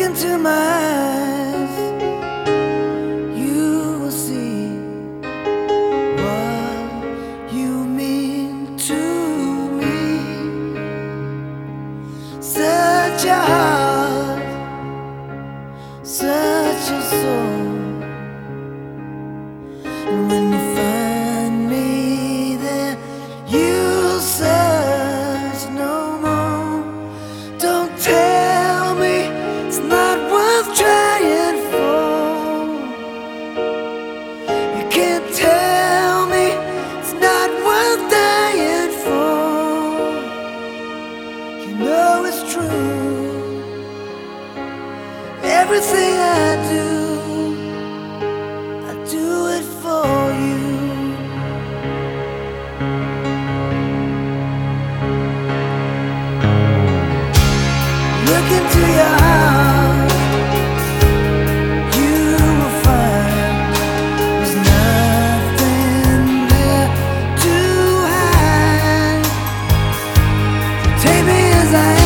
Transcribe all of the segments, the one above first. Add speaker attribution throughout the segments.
Speaker 1: into my eyes, you will see what you mean to me. Such a Everything I do, I do it for you. Look into your you will find there's nothing there to hide. Take me as I am.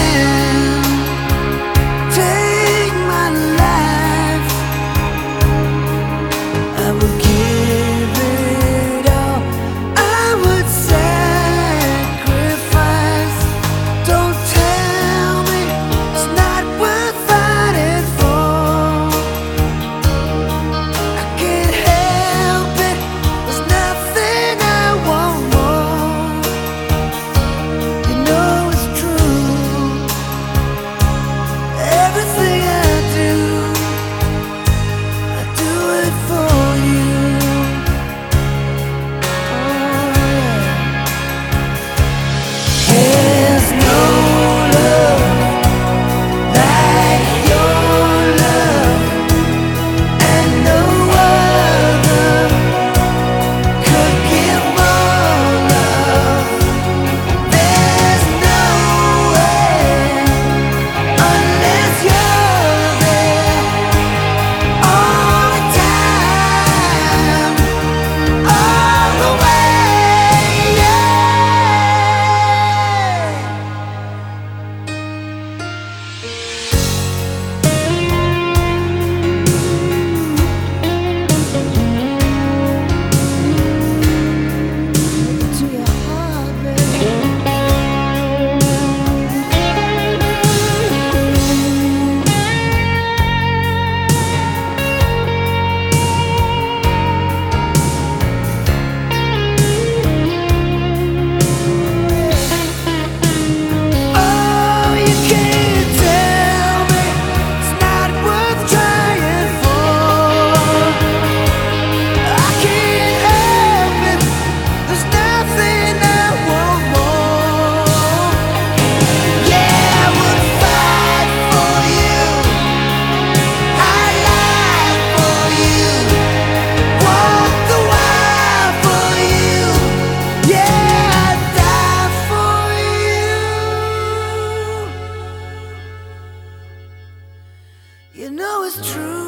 Speaker 1: was true.